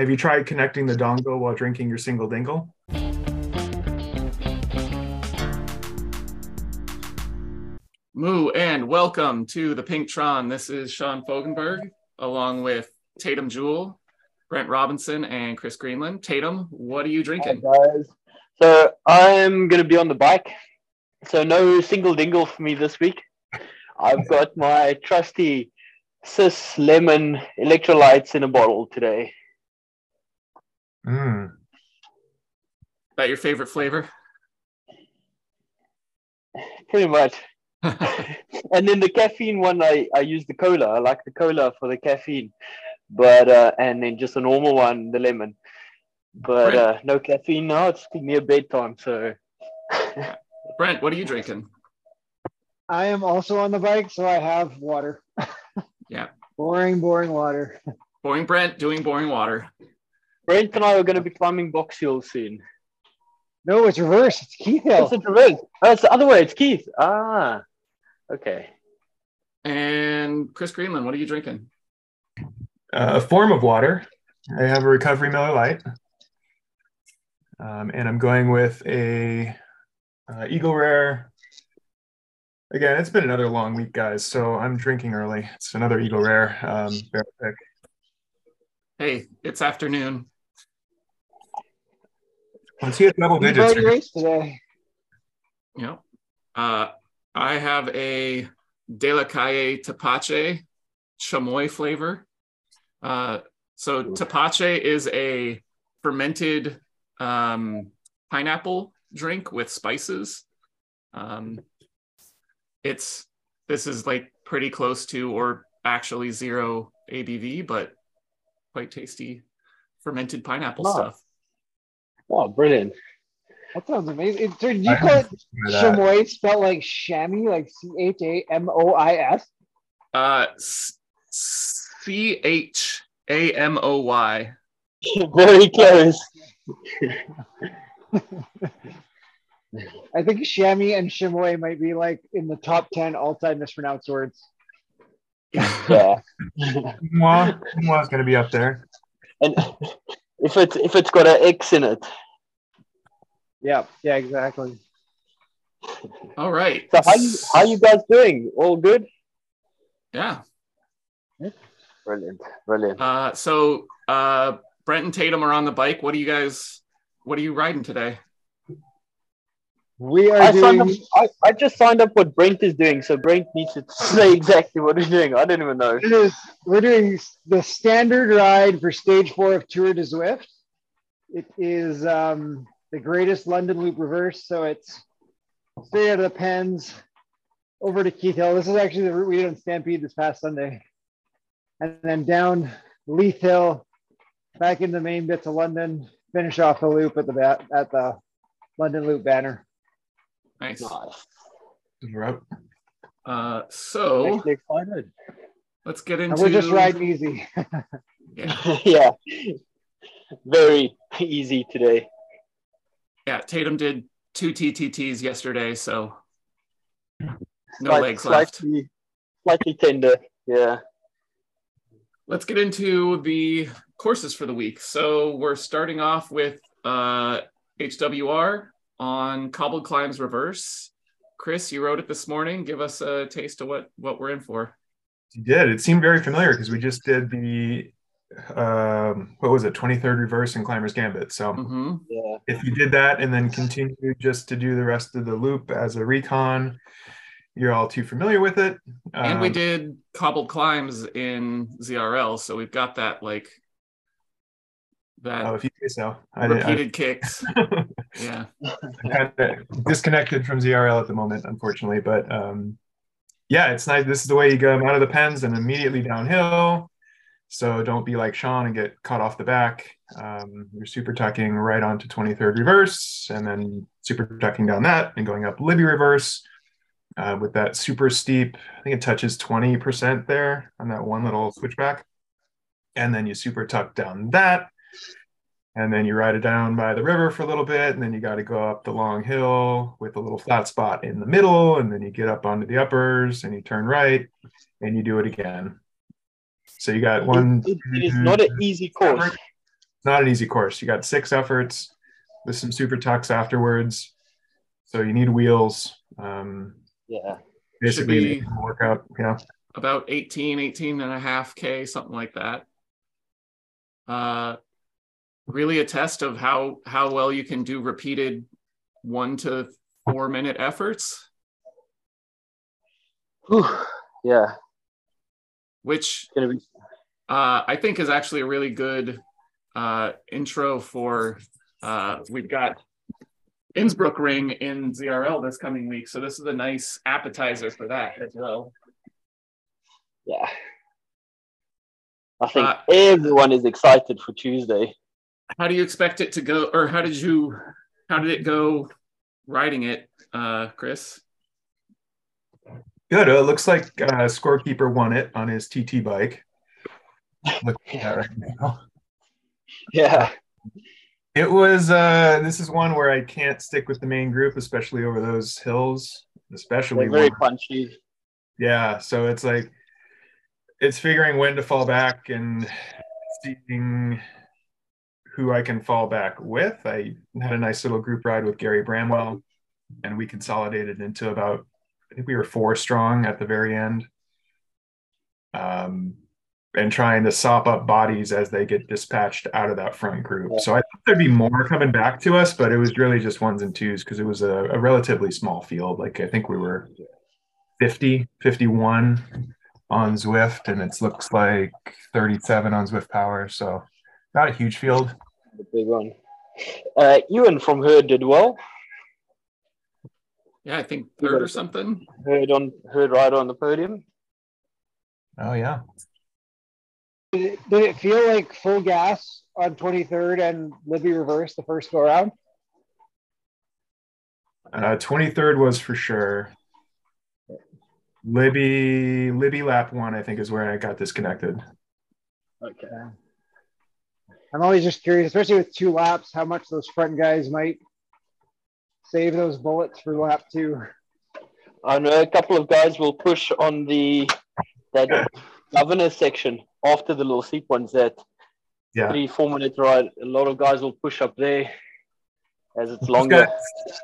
Have you tried connecting the dongle while drinking your single dingle? Moo and welcome to the Pinktron. This is Sean Fogenberg along with Taitem Jewell, Brent Robinson, and Chris Greenland. Taitem, what are you drinking? Hi guys. So I'm gonna be on the bike. So no single dingle for me this week. I've got my trusty SiS lemon electrolytes in a bottle today. Mm. That your favorite flavor? Pretty much. and then the caffeine one, I, I use the cola. I like the cola for the caffeine, but uh, and then just a normal one, the lemon. But uh, no caffeine now. It's near bedtime, so. Brent, what are you drinking? I am also on the bike, so I have water. Yeah. boring, boring water. Boring Brent, doing boring water. Brent and I are going to be climbing Box Hill soon. No, it's reverse. It's Keith Hill. It's the reverse. Oh, it's the other way. It's Keith. Ah, okay. And Chris Greenland, what are you drinking? Uh, a form of water. I have a Recovery Miller Lite. Um, and I'm going with a uh, Eagle Rare. Again, it's been another long week, guys. So I'm drinking early. It's another Eagle Rare um, barrel pick. Hey, it's afternoon. Once you hit double We've digits, already raced today. You know, uh, I have a De La Calle Tapache chamoy flavor. Uh, so tapache is a fermented um, pineapple drink with spices. Um, it's this is like pretty close to or actually zero ABV, but quite tasty fermented pineapple Wow. stuff. Oh, brilliant. That sounds amazing. It, did you call have it to try that. chamois spelled like chamois, like C H A M O I S? Uh, C H A M O Y. Very close. I think chamois and chamois might be like in the top 10 all time mispronounced words. Yeah. Moi, Moi's going to be up there. And if it's if it's got an X in it. Yeah, yeah, exactly. All right. So how you how you guys doing? All good? Yeah. Brilliant. Brilliant. Uh, so uh, Brent and Taitem are on the bike. What are you guys? What are you riding today? We are I signed up doing I, I just signed up what Brent is doing, so Brent needs to say exactly what he's doing. I don't even know. it is, we're doing the standard ride for stage four of Tour de Zwift. It is um, the greatest London loop reverse. So it's straight out of the pens over to Keith Hill. This is actually the route we did on Stampede this past Sunday. And then down Leith Hill, back in the main bits of London, finish off the loop at the ba- at the London Loop banner. Nice. Nice. We're out. Uh, so Actually excited. let's get And into. we're just riding easy. Yeah, yeah. Very easy today. yeah. Taitem did two TTTs yesterday, so no Slight- legs left. Slightly, slightly tender. Yeah. Let's get into the courses for the week. So we're starting off with uh, HWR on Cobbled Climbs Reverse. Chris, you wrote it this morning. Give us a taste of what what we're in for. You did. It seemed very familiar because we just did the um, what was it, 23rd reverse and climbers gambit. So hmm Yeah. if you did that and then continue just to do the rest of the loop as a recon, you're all too familiar with it. And we Um, did Cobbled Climbs in ZRL, so we've got that like that Oh, if you say so. I, did, I, repeated kicks. Yeah. I'm kind of disconnected from ZRL at the moment, unfortunately. But um, yeah, it's nice. This is the way you go out of the pens and immediately downhill. So don't be like Sean and get caught off the back. Um, you're super tucking right onto 23rd reverse and then super tucking down that and going up Libby reverse uh, with that super steep. I think it touches 20% there on that one little switchback. And then you super tuck down that and then you ride it down by the river for a little bit and then you got to go up the long hill with a little flat spot in the middle and then you get up onto the uppers and you turn right and you do it again so you got one It- it is not an easy course. it's not an easy course. You got six efforts with some super tucks afterwards. So you need wheels. Um, Yeah. basically be- workout. Yeah. about 18, 18 and a half K, something like that. Uh, really a test of how, how well you can do repeated one to four minute efforts, Whew. Yeah. which uh, I think is actually a really good uh, intro for, uh, we've got Innsbruck Ring in ZRL this coming week. So this is a nice appetizer for that as well. yeah. I think Uh, everyone is excited for Tuesday. How do you expect it to go or how did you how did it go riding it uh chris Good. Uh, It looks like uh, scorekeeper won it on his TT bike. Look at that right now. Yeah. It was. Uh, this is one where I can't stick with the main group, especially over those hills. Especially They're very when- punchy. yeah. So it's like it's figuring when to fall back and seeing who I can fall back with. I had a nice little group ride with Gary Bramwell, and we consolidated into about I think we were four strong at the very end. Um, and trying to sop up bodies as they get dispatched out of that front group. So I thought there'd be more coming back to us, but it was really just ones and twos because it was a, a relatively small field. Like I think we were 50, 51 on Zwift, and it looks like 37 on Zwift Power. So not a huge field. The big one. Uh, Ewan from Herd did well. yeah i think third or something Herd on Herd right on the podium. Oh yeah. Did it, did it feel like full gas on 23rd and Libby reverse the first go around? Uh, 23rd was for sure. Libby Libby lap one, I think, is where I got disconnected. Okay. I'm always just curious, especially with two laps, how much those front guys might save those bullets for lap two. I know a couple of guys will push on the that governor section after the little steep ones that Yeah. three, four minute ride. A lot of guys will push up there as it's longer. guys-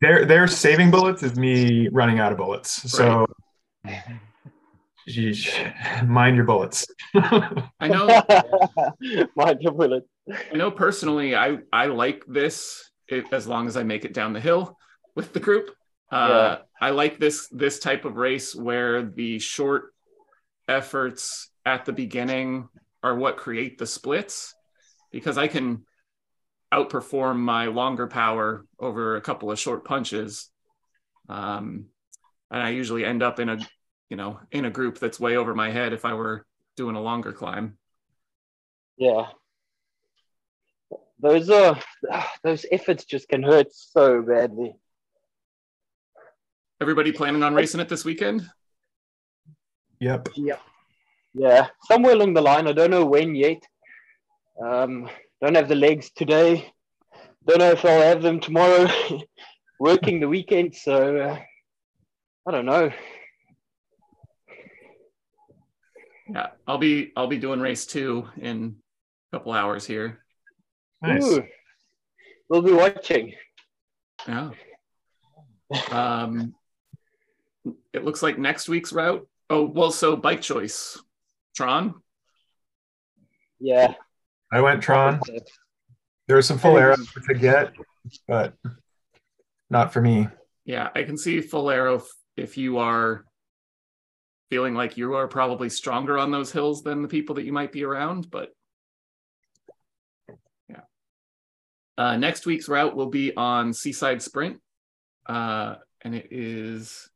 Their their saving bullets is me running out of bullets. So Sheesh. mind your bullets. i know Mind your bullet. I know personally, I I like this it, as long as I make it down the hill with the group. Uh, I like this this type of race where the short efforts at the beginning are what create the splits, because I can outperform my longer power over a couple of short punches, um, and I usually end up in a you know in a group that's way over my head if I were doing a longer climb. Yeah. Those are those efforts just can hurt so badly. Everybody planning on racing it this weekend? Yep. Yep. Yeah, somewhere along the line. I don't know when yet. Um, don't have the legs today. Don't know if I'll have them tomorrow. Working the weekend, so uh, I don't know. Yeah, I'll be I'll be doing race two in a couple hours here. Nice. Ooh, we'll be watching. Yeah. Um, it looks like next week's route. Oh well, so bike choice, Tron. Yeah. I went Tron. There were some full arrows to get, but not for me. Yeah, I can see full arrow if you are feeling like you are probably stronger on those hills than the people that you might be around, but yeah. Uh, next week's route will be on Seaside Sprint, uh, and it is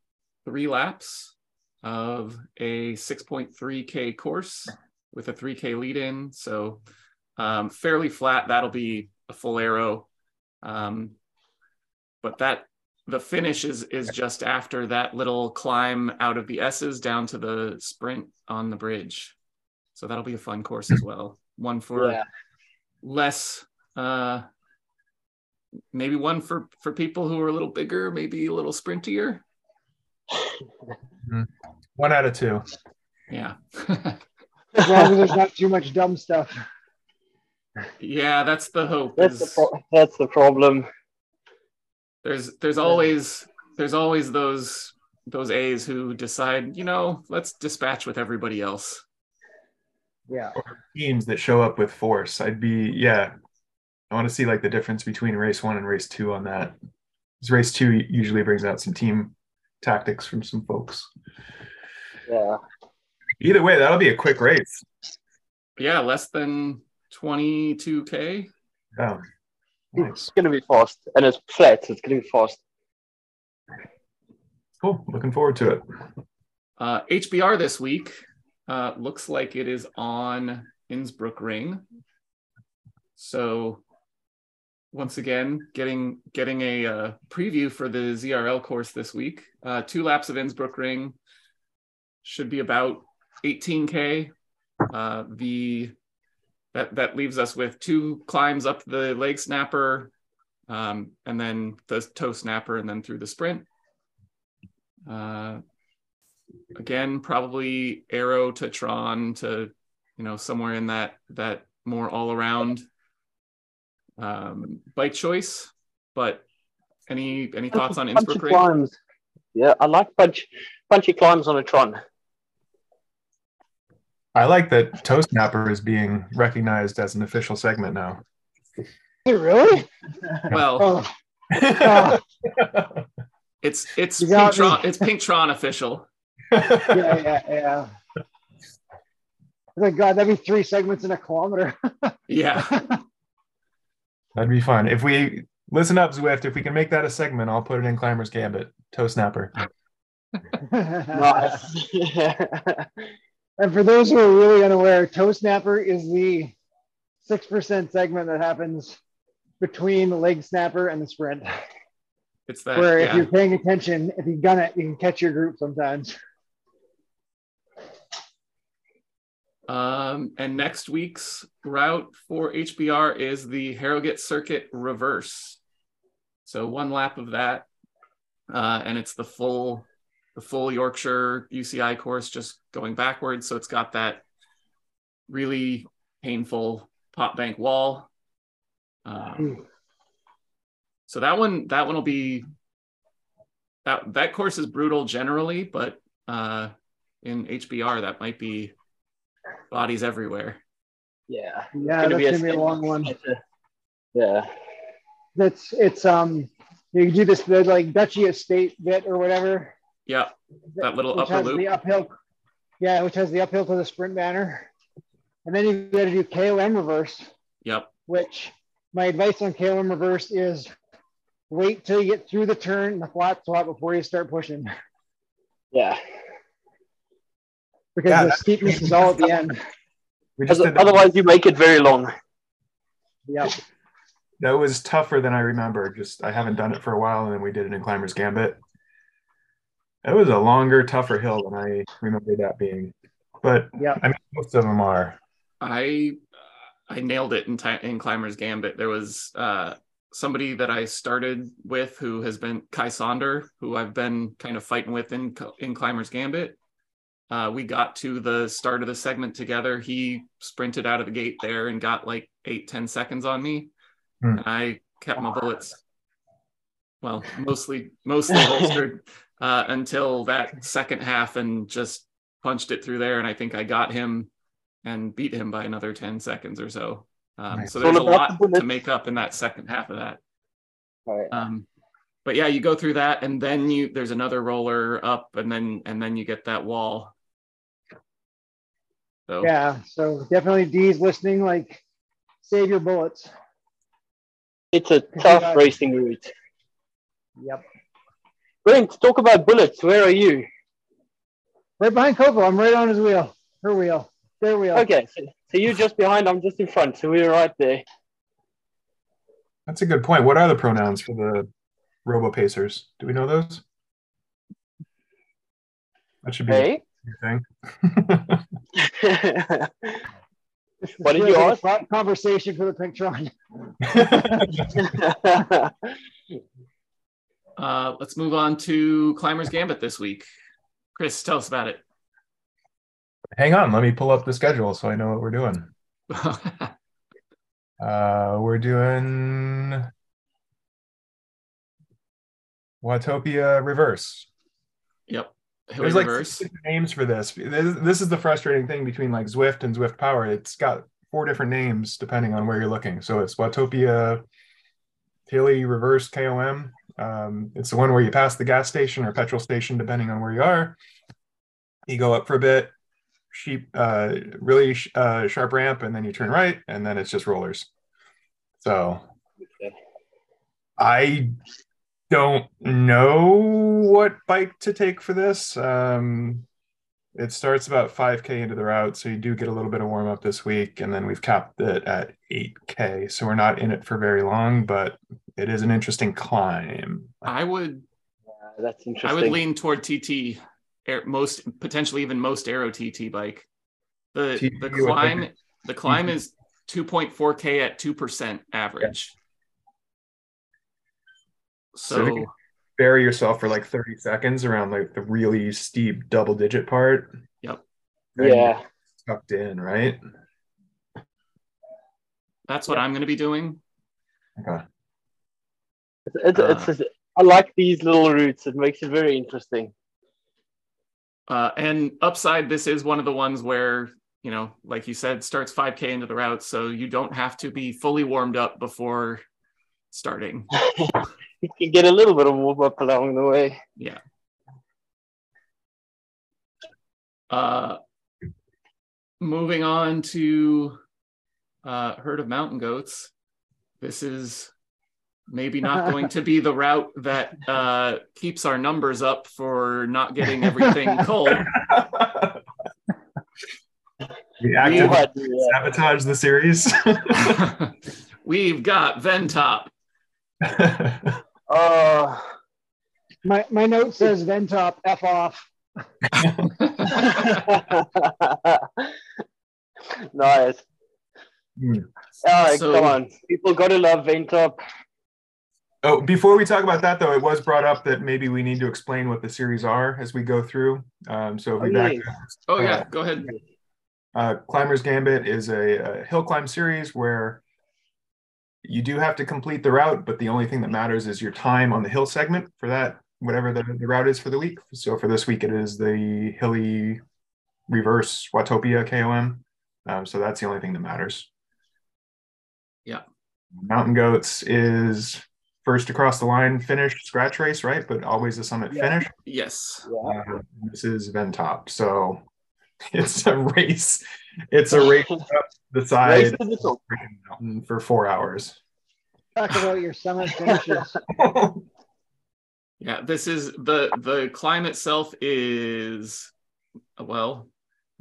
three laps of a 6.3K course with a 3K lead in. So um, fairly flat. That'll be a full arrow. Um, but that the finish is is just after that little climb out of the S's down to the sprint on the bridge. So that'll be a fun course as well. One for Yeah. less uh maybe one for for people who are a little bigger, maybe a little sprintier. One out of two. Yeah. As long as there's not too much dumb stuff. Yeah, that's the hope. That's the pro- that's the problem. There's there's always there's always those those A's who decide, you know, let's dispatch with everybody else. Yeah. Or Teams that show up with force. I'd be yeah. I want to see like the difference between race one and race two on that. 'Cause race two usually brings out some team tactics from some folks. Yeah. Either way, that'll be a quick race. Yeah, less than 22k. Yeah. Nice. It's gonna be fast, and it's flat. It's gonna be fast. Cool. Looking forward to it. Uh, HBR this week uh, looks like it is on Innsbruck Ring. So once again, getting getting a uh, preview for the ZRL course this week. Uh, two laps of Innsbruck Ring should be about 18k. Uh, the that that leaves us with two climbs up the leg snapper, um, and then the toe snapper, and then through the sprint. Uh, again, probably arrow to Tron to, you know, somewhere in that that more all around um, bike choice. But any any thoughts on Innsbruck climbs. Yeah, I like punch punchy climbs on a Tron. I like that Toe Snapper is being recognized as an official segment now. Hey, really? Well, Oh, oh, it's it's You Pink Tron, it's Pink Tron official. yeah, yeah, yeah. My God, that'd be three segments in a kilometer. Yeah, That'd be fun. If we listen up, Zwift, if we can make that a segment, I'll put it in Climber's Gambit. Toe Snapper. Nice. And for those who are really unaware, toe snapper is the six percent segment that happens between the leg snapper and the sprint. it's that. Where if yeah. you're paying attention, if you gun it, you can catch your group sometimes. Um, and next week's route for HBR is the Harrogate Circuit Reverse. So one lap of that, uh, and it's the full, the full Yorkshire UCI course, just going backwards. So it's got that really painful pop bank wall. Um, so that one, that one will be that that course is brutal generally, but uh, in HBR that might be bodies everywhere. yeah. Yeah, that's gonna be a long one. Yeah. That's it's um you do this the like Duchy Estate bit or whatever. Yeah, that little which upper has loop. the uphill. Yeah, which has the uphill to the sprint banner, and then you got to do KOM reverse. Yep. Which my advice on KOM reverse is wait till you get through the turn, in the flat spot before you start pushing, Yeah. because Yeah, the steepness is all at the end. We just Other- did that. Otherwise, you make it very long. Yep. That was tougher than I remember. Just I haven't done it for a while, and then we did it in Climber's Gambit. It was a longer, tougher hill than I remember that being. But yeah, I mean, most of them are. I I nailed it in ti in Climber's Gambit. There was uh, somebody that I started with who has been Kai Sonder, who I've been kind of fighting with in in Climber's Gambit. Uh, we got to the start of the segment together. He sprinted out of the gate there and got like eight ten seconds on me. Hmm. And I kept my bullets, well, mostly mostly holstered uh, until that second half and just punched it through there. And I think I got him and beat him by another 10 seconds or so. Um, Nice. So there's a lot to make up in that second half of that. Right. Um, but yeah, you go through that and then you there's another roller up and then and then you get that wall. So Yeah. So definitely D's listening. Like, save your bullets. It's a tough racing route. Yep. Brent, talk about bullets. Where are you? Right behind Coco. I'm right on his wheel. Her wheel. Their wheel. Okay, so, so you're just behind. I'm just in front. So we're right there. That's a good point. What are the pronouns for the Robo Pacers? Do we know those? That should be Hey. your thing. what did you a ask? Conversation for the Pinktron. uh, let's move on to Climber's Gambit this week. Chris, tell us about it. Hang on, let me pull up the schedule so I know what we're doing. Uh, we're doing Watopia Reverse. Yep. Hilly There's like reverse. six different names for this. this. This is the frustrating thing between like Zwift and Zwift Power. It's got four different names depending on where you're looking. So it's Watopia Hilly Reverse KOM. Um, it's the one where you pass the gas station or petrol station, depending on where you are. You go up for a bit, sheep, uh, really sh- uh, sharp ramp, and then you turn right, and then it's just rollers. So I don't know what bike to take for this. Um, it starts about 5K into the route, so you do get a little bit of warm up this week, and then we've capped it at 8K. So we're not in it for very long, but it is an interesting climb. I would Yeah, that's interesting. I would lean toward TT, air, most potentially even most Aero TT bike. The TT the with the- climb the climb is 2.4k at two percent average. So So if you Bury yourself for like 30 seconds around like the really steep double digit part. Yep. Yeah. Tucked in, right? that's what I'm going to be doing. Okay. It's, it's, Uh, it's, I like these little routes. It makes it very interesting. Uh, and upside, this is one of the ones where you know, like you said, starts 5k into the route, so you don't have to be fully warmed up before starting. You can get a little bit of warm up along the way. Yeah. Uh, moving on to uh, herd of mountain goats. This is maybe not going to be the route that uh, keeps our numbers up for not getting everything cold. We actively What? Yeah. sabotage the series. We've got Ventop. Oh, My my note says Ventop F off. nice. Hmm. All right, So- come on. People got to love Ventop. Oh, before we talk about that, though, it was brought up that maybe we need to explain what the series are as we go through. Um, so if we Oh, back, yeah. Oh yeah, go ahead. uh, Climber's Gambit is a, a hill climb series where you do have to complete the route, but the only thing that matters is your time on the hill segment for that, whatever the, the route is for the week. So for this week, it is the hilly reverse Watopia KOM. Um, so that's the only thing that matters. Yeah. Mountain Goats is first across the line finish scratch race, right? But always a summit Yeah. finish. Yes. Yeah. Uh, this is Ventop. So it's a race. It's a race up the Race side to the mountain for four hours. Talk about your summit finishes. Yeah, this is the the climb itself is well,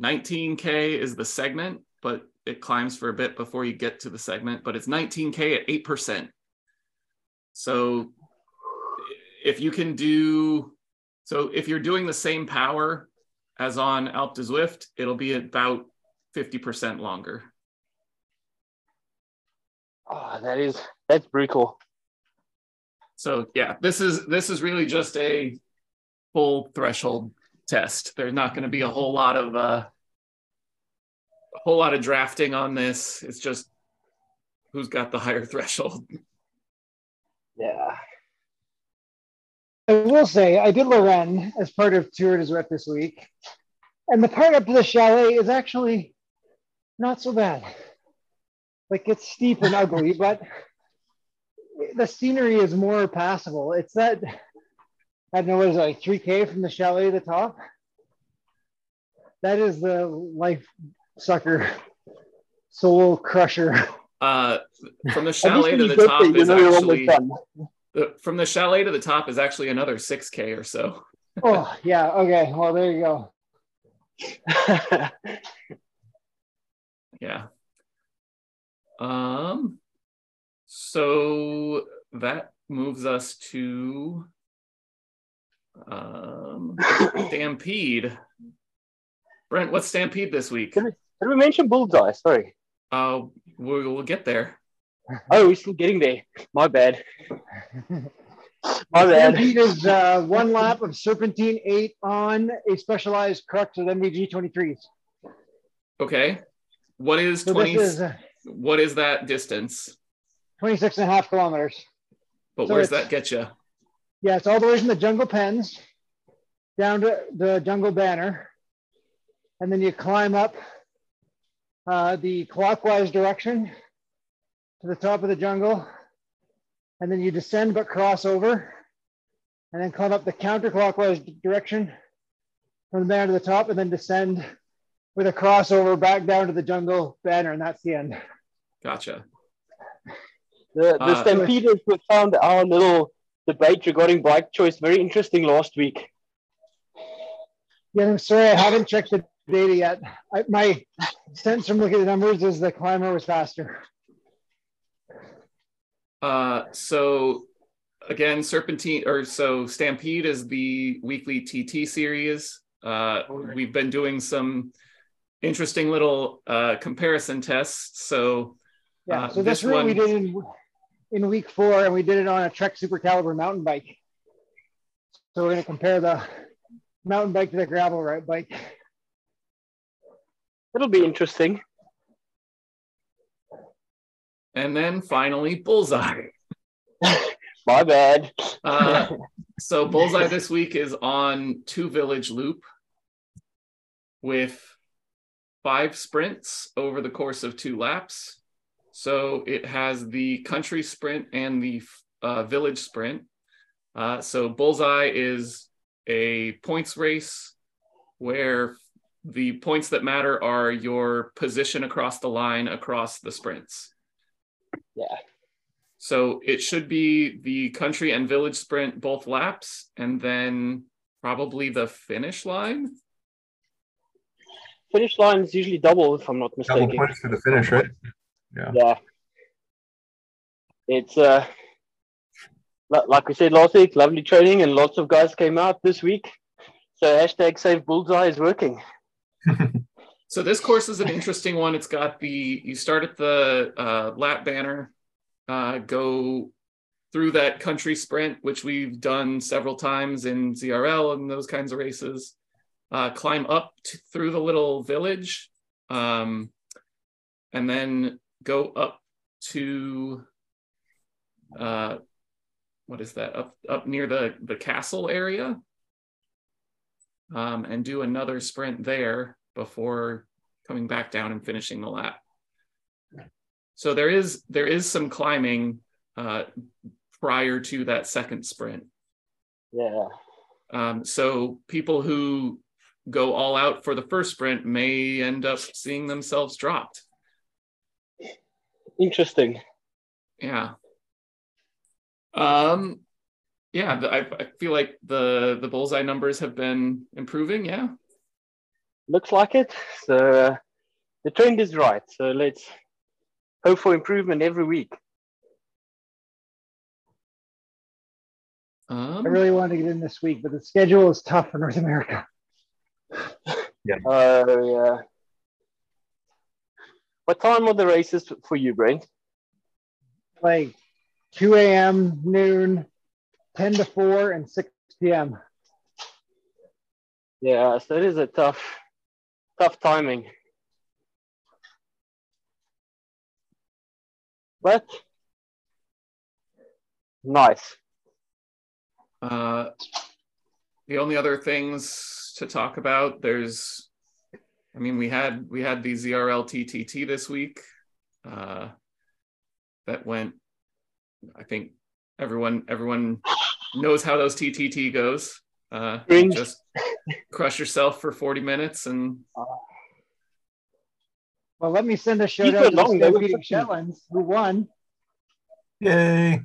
19k is the segment, but it climbs for a bit before you get to the segment, but it's 19k at 8%. So if you can do so if you're doing the same power as on Alpe du Zwift, it'll be about 50% longer. Oh, that is that's pretty cool. So yeah, this is this is really just a full threshold test. There's not going to be a whole lot of uh, a whole lot of drafting on this. It's just who's got the higher threshold. Yeah. I will say I did La Reine as part of Tour de Zwift this week, and the part up to the chalet is actually not so bad. Like it's steep and ugly, but the scenery is more passable. It's that I don't know what is it, like 3K from the chalet to the top. That is the life sucker, soul crusher. Uh, from the chalet to the top you is you're actually the, from the chalet to the top is actually another 6k or so. Oh yeah, okay. Well, there you go. Yeah. Um. So that moves us to um, Stampede. Brent, what's Stampede this week? Did we mention bullseye? Sorry. Uh, we'll, we'll get there. Oh, we're still getting there. My bad. My bad. Stampede is uh, one lap of Serpentine 8 on a specialized crux with MVG 23s. Okay. What is So 20? is uh, what is that distance? 26 and a half kilometers. But So where's it's- that get you? Yeah, it's all the way from the jungle pens down to the jungle banner. And then you climb up uh, the clockwise direction to the top of the jungle. And then you descend but cross over. And then climb up the counterclockwise direction from the banner to the top and then descend with a crossover back down to the jungle banner. And that's the end. Gotcha. The, the Uh, Stampeders were found our little debate regarding bike choice very interesting last week. Yeah, I'm sorry, I haven't checked the data yet. I, my sense from looking at the numbers is the climber was faster. Uh, so again, Serpentine or so Stampede is the weekly TT series. Uh, we've been doing some interesting little uh, comparison tests. So Yeah, Uh, so this, this route we did in, in week four, and we did it on a Trek Super Caliber mountain bike. So we're going to compare the mountain bike to the gravel route bike. It'll be interesting. and then finally Bullseye. My bad. Uh, so Bullseye this week is on Two Village Loop with five sprints over the course of two laps. So it has the country sprint and the uh, village sprint. Uh, so Bullseye is a points race where the points that matter are your position across the line across the sprints. Yeah. So it should be the country and village sprint both laps, and then probably the finish line. Finish line is usually double, if I'm not mistaken. Double mistaken. points for the finish, right? Yeah. Yeah. It's uh like we said last week, lovely training and lots of guys came out this week. So hashtag save bullseye is working. So this course is an interesting one. It's got the you start at the uh, lap banner, uh, go through that country sprint, which we've done several times in ZRL and those kinds of races. Uh, climb up through the little village, um, and then go up to uh, what is that? Up up near the the castle area, um, and do another sprint there before coming back down and finishing the lap. So there is there is some climbing uh, prior to that second sprint. Yeah. Um, so people who go all out for the first sprint may end up seeing themselves dropped. Interesting. Yeah. Um, yeah, I, I feel like the the bullseye numbers have been improving. Yeah. Looks like it. So uh, the trend is right. So let's hope for improvement every week. Um, I really wanted to get in this week, but the schedule is tough for North America. yeah. Oh yeah. What time are the races for you, Brent? Like 2 a.m., noon, 10 to 4, and 6 p.m. Yeah, so it is a tough, tough timing. But nice. Uh, the only other things to talk about, there's, I mean, we had we had the ZRL TTT this week. Uh, that went. I think everyone everyone knows how those TTT goes. Uh, just crush yourself for 40 minutes and Well, let me send a shout out to the long, they were Stampeding 15. Shetlands who won. Yay!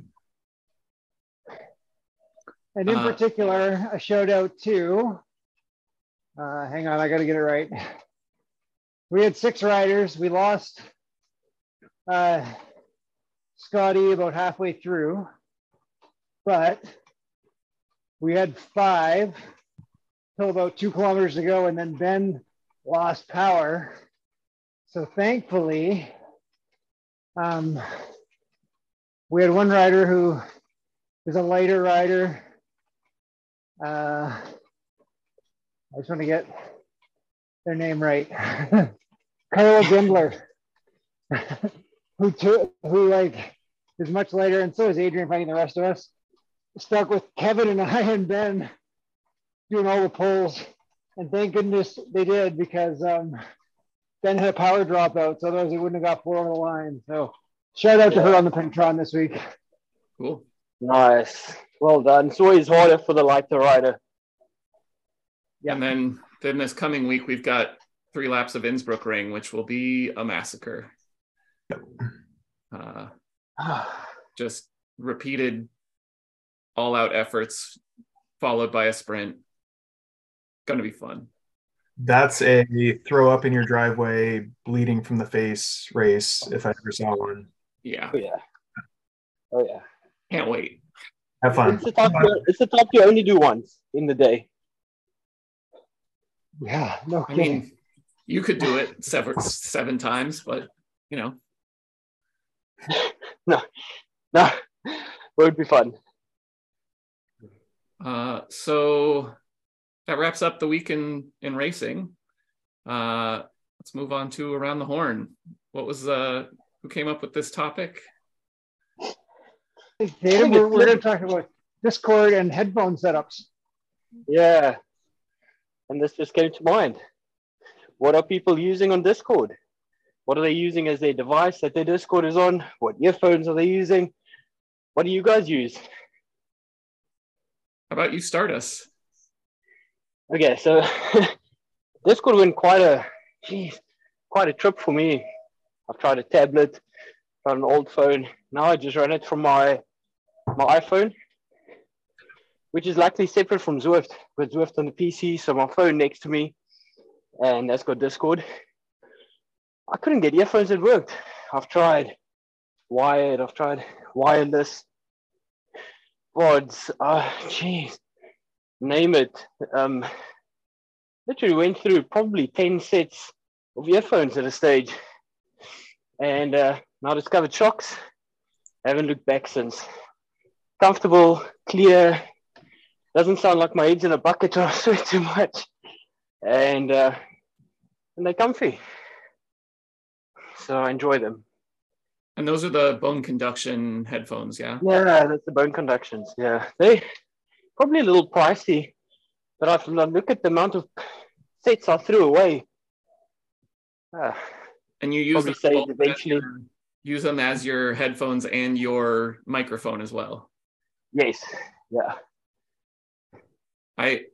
And in Uh, particular, a shout out to, uh, hang on, I got to get it right. We had six riders. We lost uh, Scotty about halfway through, but we had five till about two kilometers ago, and then Ben lost power. So thankfully, um, we had one rider who is a lighter rider. Uh, I just want to get their name right. Carla Gindler. who took who like is much lighter, and so is Adrian fighting the rest of us. Stuck with Kevin and I and Ben doing all the pulls, and thank goodness they did because um, Ben had a power dropout, so otherwise he wouldn't have got four over the line. So shout out to her on the Pinktron this week. Cool. Nice. Well done. It's always harder for the lighter rider. Yeah. And then then this coming week we've got three laps of Innsbruck Ring, which will be a massacre. Uh, just repeated all out efforts followed by a sprint. Going to be fun. That's a throw up in your driveway, bleeding from the face race, if I ever saw one. Yeah. Oh, yeah. Oh, yeah. Can't wait. Have fun. It's the top, you, it's the top you only do once in the day. Yeah, no I mean, you could do it seven, seven times, but you know. no, no, it would be fun. Uh, so that wraps up the week in, in racing. Uh, let's move on to around the horn. What was uh, who came up with this topic? Data, we're, we're going to talk about Discord and headphone setups. Yeah. And this just came to mind. What are people using on Discord? What are they using as their device that their Discord is on? What earphones are they using? What do you guys use? How about you start us? Okay, so Discord went quite a, geez, quite a trip for me. I've tried a tablet, tried an old phone. Now I just run it from my my iPhone, which is likely separate from Zwift, with Zwift on the PC, so my phone next to me, and that's got Discord. I couldn't get earphones that worked. I've tried wired, I've tried wireless, pods, ah, uh, jeez, name it. Um, literally went through probably 10 sets of earphones at a stage. And uh, now discovered Shokz. haven't looked back since comfortable, clear. Doesn't sound like my head's in a bucket or I sweat too much. And uh, and they're comfy. So I enjoy them. And those are the bone conduction headphones, yeah? Yeah, that's the bone conductions. Yeah. They probably a little pricey, but I've look at the amount of sets I threw away. Uh, and you use them eventually use them as your headphones and your microphone as well. Yes. Yeah. I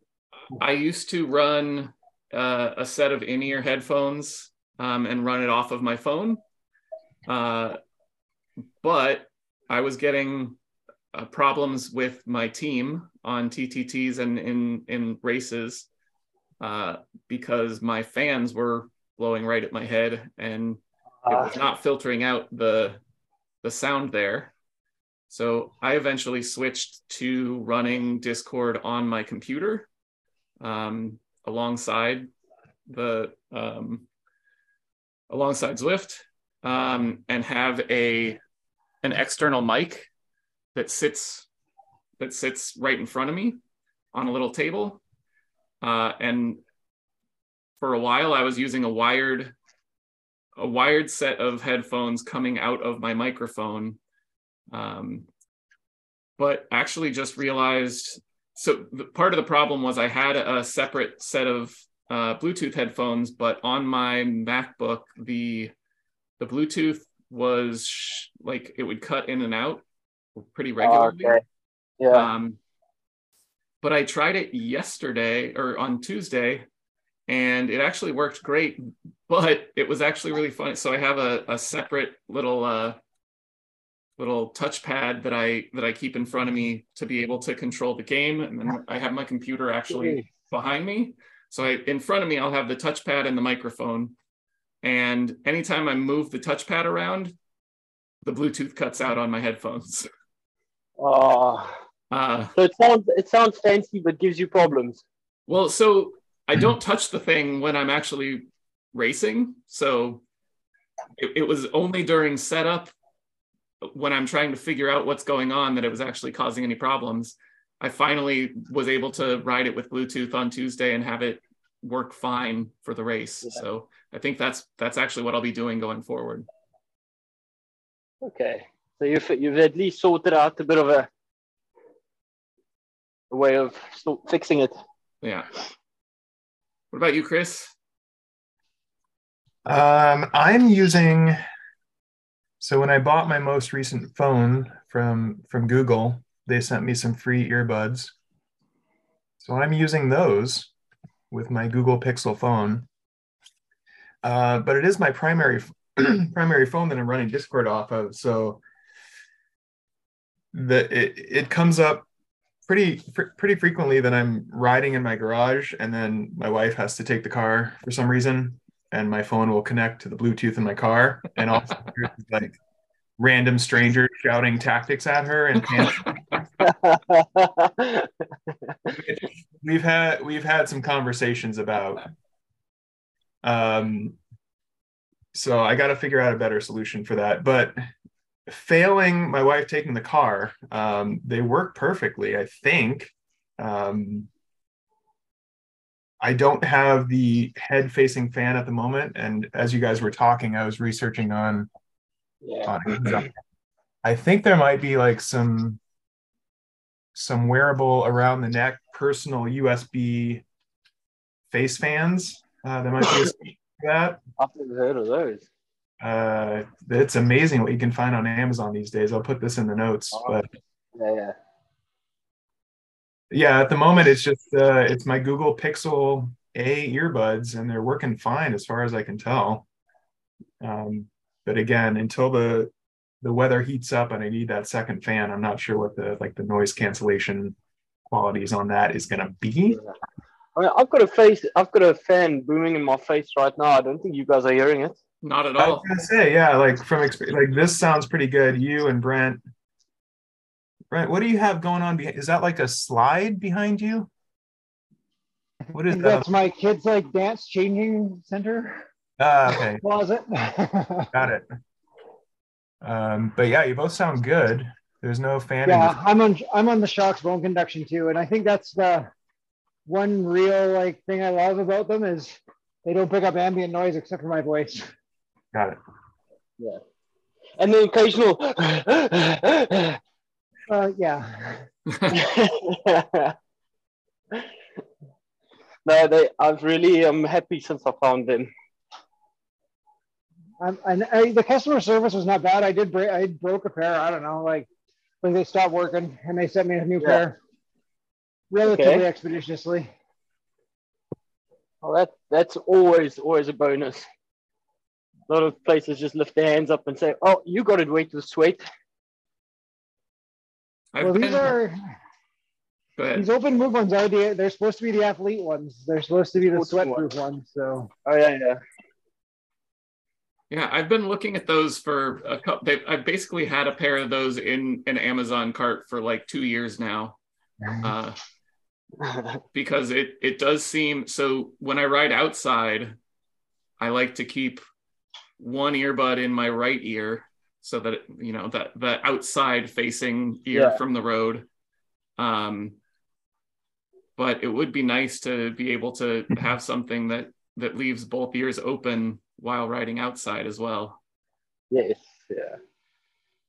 I used to run uh, a set of in-ear headphones um, and run it off of my phone, uh, but I was getting uh, problems with my team on TTTs and in in races uh, because my fans were blowing right at my head and it was not filtering out the the sound there. So I eventually switched to running Discord on my computer um, alongside the um, alongside Zwift um, and have a an external mic that sits that sits right in front of me on a little table. Uh, and for a while, I was using a wired a wired set of headphones coming out of my microphone um, but actually just realized so the, part of the problem was I had a separate set of uh, Bluetooth headphones, but on my MacBook, the the Bluetooth was sh- like it would cut in and out pretty regularly. okay. Yeah. Um, but I tried it yesterday or on Tuesday, and it actually worked great. But it was actually really fun. So I have a, a separate little uh, little touchpad that I that I keep in front of me to be able to control the game, and then I have my computer actually behind me. So I, in front of me, I'll have the touchpad and the microphone. And anytime I move the touchpad around, the Bluetooth cuts out on my headphones. Oh, uh, so it sounds it sounds fancy, but gives you problems. Well, so I don't touch the thing when I'm actually racing. So it, it was only during setup when I'm trying to figure out what's going on that it was actually causing any problems. I finally was able to ride it with Bluetooth on Tuesday and have it work fine for the race. Yeah. So I think that's that's actually what I'll be doing going forward. Okay. So you've you've at least sorted out a bit of a, a way of fixing it. Yeah. What about you, Chris? Um, I'm using. So when I bought my most recent phone from from Google, they sent me some free earbuds. So I'm using those with my Google Pixel phone. Uh, but it is my primary primary phone that I'm running Discord off of. So the it, it comes up pretty fr- pretty frequently that I'm riding in my garage and then my wife has to take the car for some reason and my phone will connect to the Bluetooth in my car and also like random strangers shouting tactics at her and we've had we've had some conversations about um so I got to figure out a better solution for that but failing my wife taking the car um they work perfectly I think um I don't have the head facing fan at the moment and as you guys were talking I was researching on yeah. on I think there might be like some some wearable around the neck personal USB face fans. Uh, that might be a solution that. I've never heard of those. Uh, it's amazing what you can find on Amazon these days. I'll put this in the notes, but Yeah, yeah. yeah, at the moment it's just uh, it's my Google Pixel A earbuds, and they're working fine as far as I can tell. Um, but again, until the the weather heats up and I need that second fan, I'm not sure what the like the noise cancellation qualities on that is going to be. I mean, I've got a face. I've got a fan booming in my face right now. I don't think you guys are hearing it. Not at I all. was gonna say, yeah, like from exp- like this sounds pretty good. You and Brent, Brent, what do you have going on? Behind? Is that like a slide behind you? What is that? That's my kids' like dance changing center Ah, okay, closet. got it. Um, but yeah, you both sound good. There's no fan. yeah, I'm on I'm on the Shokz bone conduction too, and I think that's the one real like thing I love about them is they don't pick up ambient noise except for my voice. Got it. Yeah. And the occasional. Uh, yeah, no, they. I've really. I'm happy since I found them. I'm, and I, the customer service was not bad. I did break I broke a pair. I don't know, like when they stopped working and they sent me a new Yeah. pair relatively Okay. expeditiously. Well, that that's always always a bonus. A lot of places just lift their hands up and say, "Oh, you got it wet with sweat." I've well, been, these are these open move ones are the they're supposed to be the athlete ones. They're supposed to be the Sports sweat proof ones. So Oh yeah, yeah. Yeah, I've been looking at those for a couple. They I've basically had a pair of those in an Amazon cart for like two years now, uh, because it it does seem so. When I ride outside, I like to keep one earbud in my right ear so that it, you know that the outside facing ear Yeah. from the road. Um, but it would be nice to be able to have something that that leaves both ears open while riding outside as well. yes, yeah.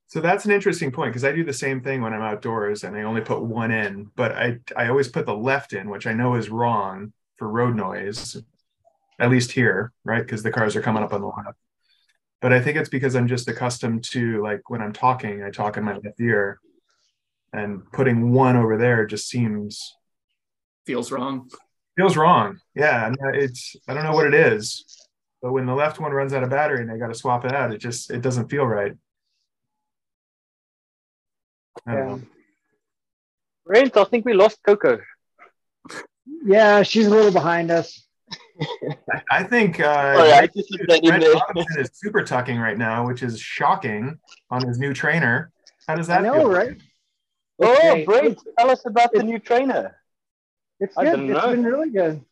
So that's an interesting point because I do the same thing when I'm outdoors and I only put one in, but I I always put the left in, which I know is wrong for road noise, at least here, right? Because the cars are coming up on the left. But I think it's because I'm just accustomed to like when I'm talking, I talk in my left ear, and putting one over there just seems Feels wrong. feels wrong. Yeah, and it's I don't know what it is, but when the left one runs out of battery and I got to swap it out, it just it doesn't feel right. I don't Yeah. know. Brent, I think we lost Coco. yeah, she's a little behind us. I think uh, Sorry, I just put that Brent. Robinson is super tucking right now, which is shocking on his new trainer. How does I that know, feel? right? Oh, Okay. Brent, tell us about the new trainer. It's good. don't It's know. been really good.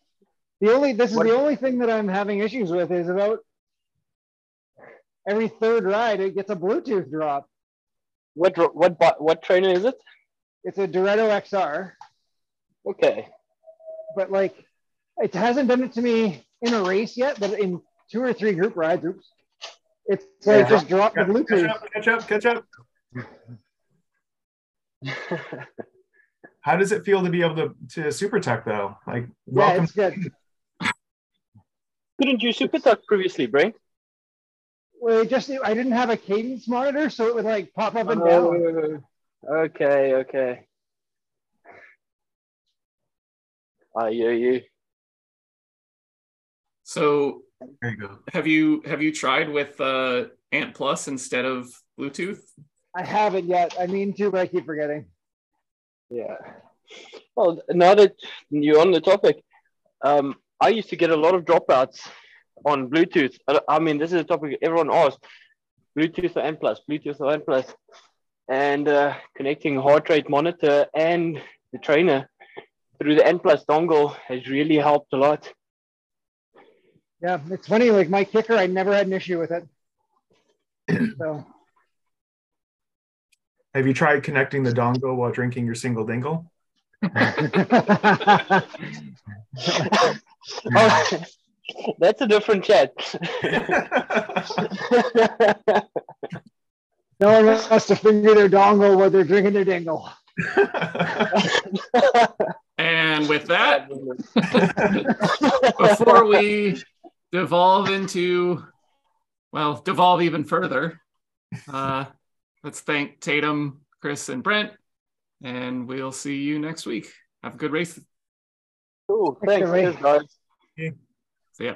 The only this is What- the only thing that I'm having issues with is about every third ride it gets a Bluetooth drop. What dr- what what trainer is it? It's a Direto XR, Okay. but like it hasn't done it to me in a race yet, but in two or three group rides, oops, It's like Yeah. just drop the Catch up, catch up, catch up. How does it feel to be able to to super tuck though? Like Yeah, welcome. it's good. Couldn't you super tuck previously, Brent? Well, it just I didn't have a cadence monitor, so it would like pop up and oh, down. Oh, okay, okay. I hear you. So there you go. have you have you tried with uh, Ant Plus instead of Bluetooth? I haven't yet. I mean to, but I keep forgetting. Yeah. Well, now that you're on the topic, um, I used to get a lot of dropouts on Bluetooth. I, I mean, this is a topic everyone asks: Bluetooth or Ant Plus, Bluetooth or Ant Plus, and uh, connecting heart rate monitor and the trainer through the Ant Plus dongle has really helped a lot. Yeah, it's funny. Like my KICKR, I never had an issue with it. So Have you tried connecting the dongle while drinking your single dingle? Oh, that's a different chat. no one wants to finger their dongle while they're drinking their dingle. And with that, before we devolve into, well, devolve even further, uh, let's thank Taitem, Chris, and Brent, and we'll see you next week. Have a good race. cool. Thanks, Thanks, guys. See ya.